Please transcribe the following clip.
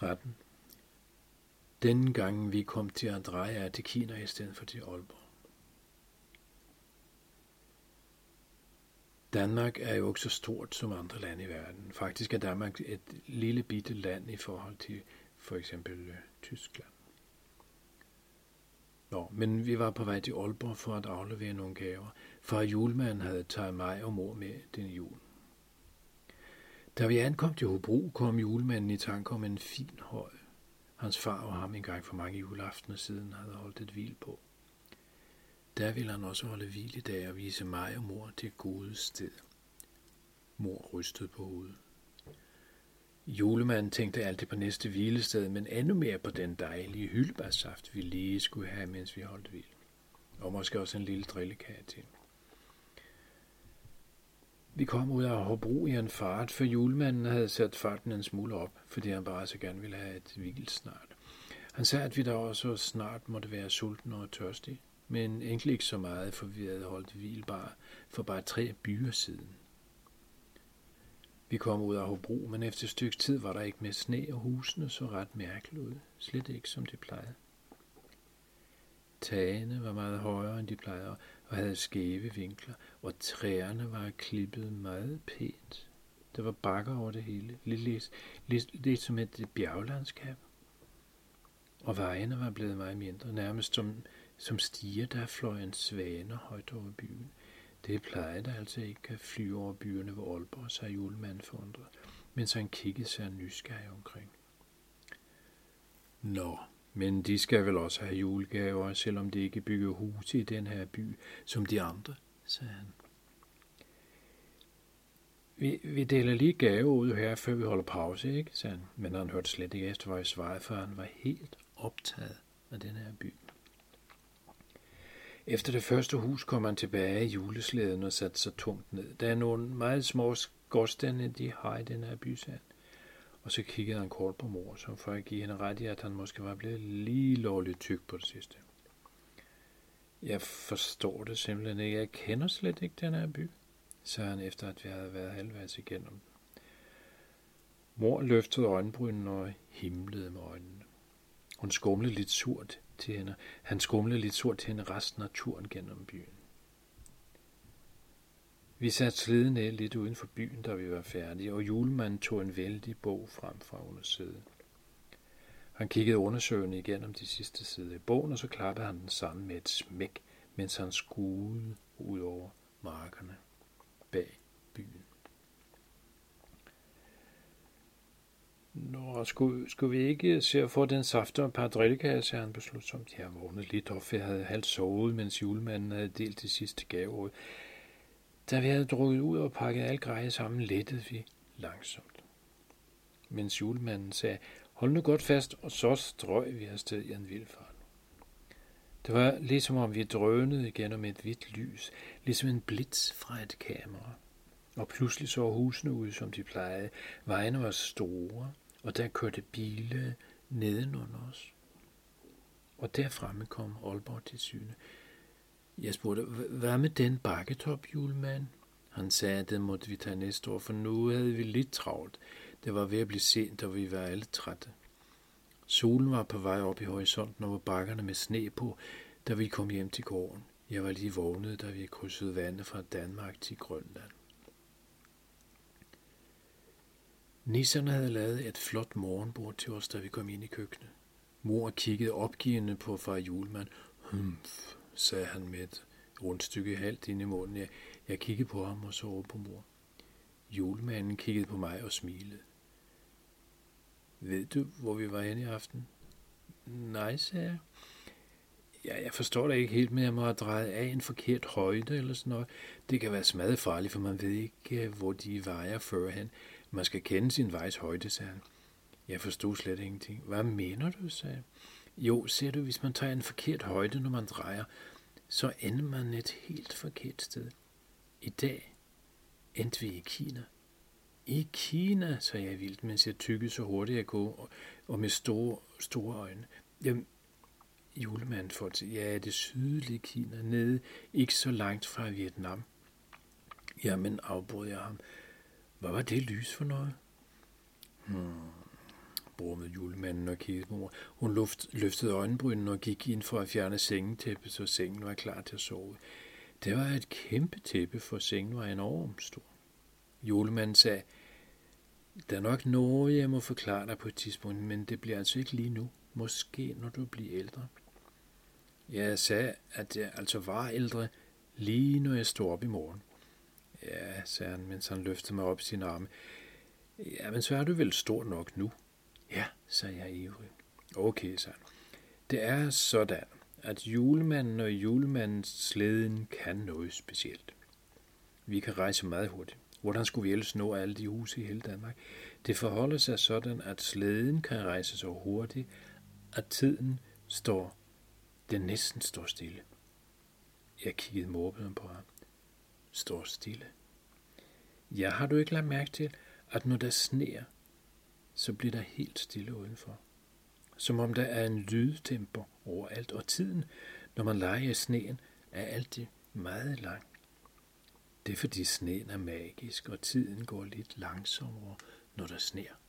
13. Denne gang vi kom til at dreje af til Kina i stedet for til Aalborg. Danmark er jo ikke så stort som andre lande i verden. Faktisk er Danmark et lille bitte land i forhold til for eksempel øh, Tyskland. Nå, men vi var på vej til Aalborg for at aflevere nogle gaver, for julemanden havde taget mig og mor med den jul. Da vi ankom til Hobro, kom julemanden i tanke om en fin høj. Hans far og ham engang for mange juleaftener siden havde holdt et hvil på. Der ville han også holde hvil i dag og vise mig og mor det gode sted. Mor rystede på hovedet. Julemanden tænkte altid på næste hvilested, men endnu mere på den dejlige hyldbærsaft, vi lige skulle have, mens vi holdt hvil. Og måske også en lille drillekage til. Vi kom ud af Hobro i en fart, for julemanden havde sat farten en smule op, fordi han bare så gerne ville have et hvil snart. Han sagde, at vi da også snart måtte være sultne og tørstige, men egentlig ikke så meget, for vi havde holdt hvil bare for bare tre byer siden. Vi kom ud af Hobro, men efter et stykke tid var der ikke mere sne, og husene så ret mærkeligt ud. Slet ikke som det plejede. Tagene var meget højere, end de plejede, og havde skæve vinkler, og træerne var klippet meget pænt. Der var bakker over det hele, lidt, lidt, lidt, lidt som et bjerglandskab. Og vejene var blevet meget mindre, nærmest som, som stiger, der fløj en svane højt over byen. Det plejede altså ikke at flyve over byerne ved Aalborg, sagde julemanden forundret, mens han kiggede sig nysgerrig omkring. Nå, men de skal vel også have julegaver, selvom de ikke bygger huse i den her by, som de andre, sagde han. Vi, vi deler lige gave ud her, før vi holder pause, ikke? sagde han. Men han hørte slet ikke efter, hvad jeg svarede, for han var helt optaget af den her by. Efter det første hus kom han tilbage i juleslæden og satte sig tungt ned. Der er nogle meget små skorstande, de har i den her by, sagde og så kiggede han kort på mor, som for at give hende ret i, at han måske var blevet lige lovligt tyk på det sidste. Jeg forstår det simpelthen ikke. Jeg kender slet ikke den her by, sagde han efter, at vi havde været halvvejs igennem den. Mor løftede øjenbrynene og himlede med øjnene. Hun skumlede lidt surt til hende. Han skumlede lidt surt til hende resten af turen gennem byen. Vi satte sliden af lidt uden for byen, da vi var færdige, og julemanden tog en vældig bog frem fra under sædet. Han kiggede undersøgende igennem de sidste sider i bogen, og så klappede han den sammen med et smæk, mens han skuede ud over markerne bag byen. Nå, skulle, skulle vi ikke se at få den saft og et par drillekager, sagde han beslutsomt. Jeg vågnede lidt op, for jeg havde halvt sovet, mens julemanden havde delt de sidste gave ud. Da vi havde drukket ud og pakket alt grej sammen, lettede vi langsomt. Mens julemanden sagde, hold nu godt fast, og så strøg vi afsted i en vild fart. Det var ligesom om vi drønede igennem et hvidt lys, ligesom en blitz fra et kamera. Og pludselig så husene ud, som de plejede. Vejene var store, og der kørte bile nedenunder os. Og derfremme kom Aalborg til syne. Jeg spurgte, hvad med den bakketop, julemand? Han sagde, at den måtte vi tage næste år, for nu havde vi lidt travlt. Det var ved at blive sent, og vi var alle trætte. Solen var på vej op i horisonten over bakkerne med sne på, da vi kom hjem til gården. Jeg var lige vågnet, da vi krydsede vandet fra Danmark til Grønland. Nisserne havde lavet et flot morgenbord til os, da vi kom ind i køkkenet. Mor kiggede opgivende på far julemand. Humph, sagde han med et rundstykke halvt ind i munden. Jeg, jeg kiggede på ham og så over på mor. Julemanden kiggede på mig og smilede. Ved du, hvor vi var henne i aften? Nej, sagde jeg. Ja, jeg forstår det ikke helt, men jeg må have drejet af en forkert højde eller sådan noget. Det kan være smadret farligt, for man ved ikke, øh, hvor de vejer førhen. Man skal kende sin vejs højde, sagde han. Jeg forstod slet ingenting. Hvad mener du, sagde jeg. Jo, ser du, hvis man tager en forkert højde, når man drejer, så ender man et helt forkert sted. I dag endte vi i Kina. I Kina, sagde jeg vildt, mens jeg tykkede så hurtigt jeg kunne, og, med store, store øjne. Jamen, julemanden for til, ja, det sydlige Kina, nede, ikke så langt fra Vietnam. Jamen, afbrød jeg ham. Hvad var det lys for noget? Hmm brummede julemanden og kiggede mor. Hun luft, løftede øjenbrynen og gik ind for at fjerne sengetæppet, så sengen var klar til at sove. Det var et kæmpe tæppe, for sengen var enormt stor. Julemanden sagde, der er nok noget, jeg må forklare dig på et tidspunkt, men det bliver altså ikke lige nu. Måske, når du bliver ældre. Jeg sagde, at jeg altså var ældre, lige når jeg stod op i morgen. Ja, sagde han, mens han løftede mig op i sin arme. Ja, men så er du vel stor nok nu? Sagde jeg ivrig. Okay, sagde han. Det er sådan, at julemanden og julemandens slæden kan noget specielt. Vi kan rejse meget hurtigt. Hvordan skulle vi ellers nå alle de huse i hele Danmark? Det forholder sig sådan, at slæden kan rejse så hurtigt, at tiden står, den næsten står stille. Jeg kiggede morbeden på ham. Står stille. Ja, har du ikke lagt mærke til, at når der sneer, så bliver der helt stille udenfor. Som om der er en lydtemper overalt, og tiden, når man leger i sneen, er altid meget lang. Det er fordi sneen er magisk, og tiden går lidt langsommere, når der sner.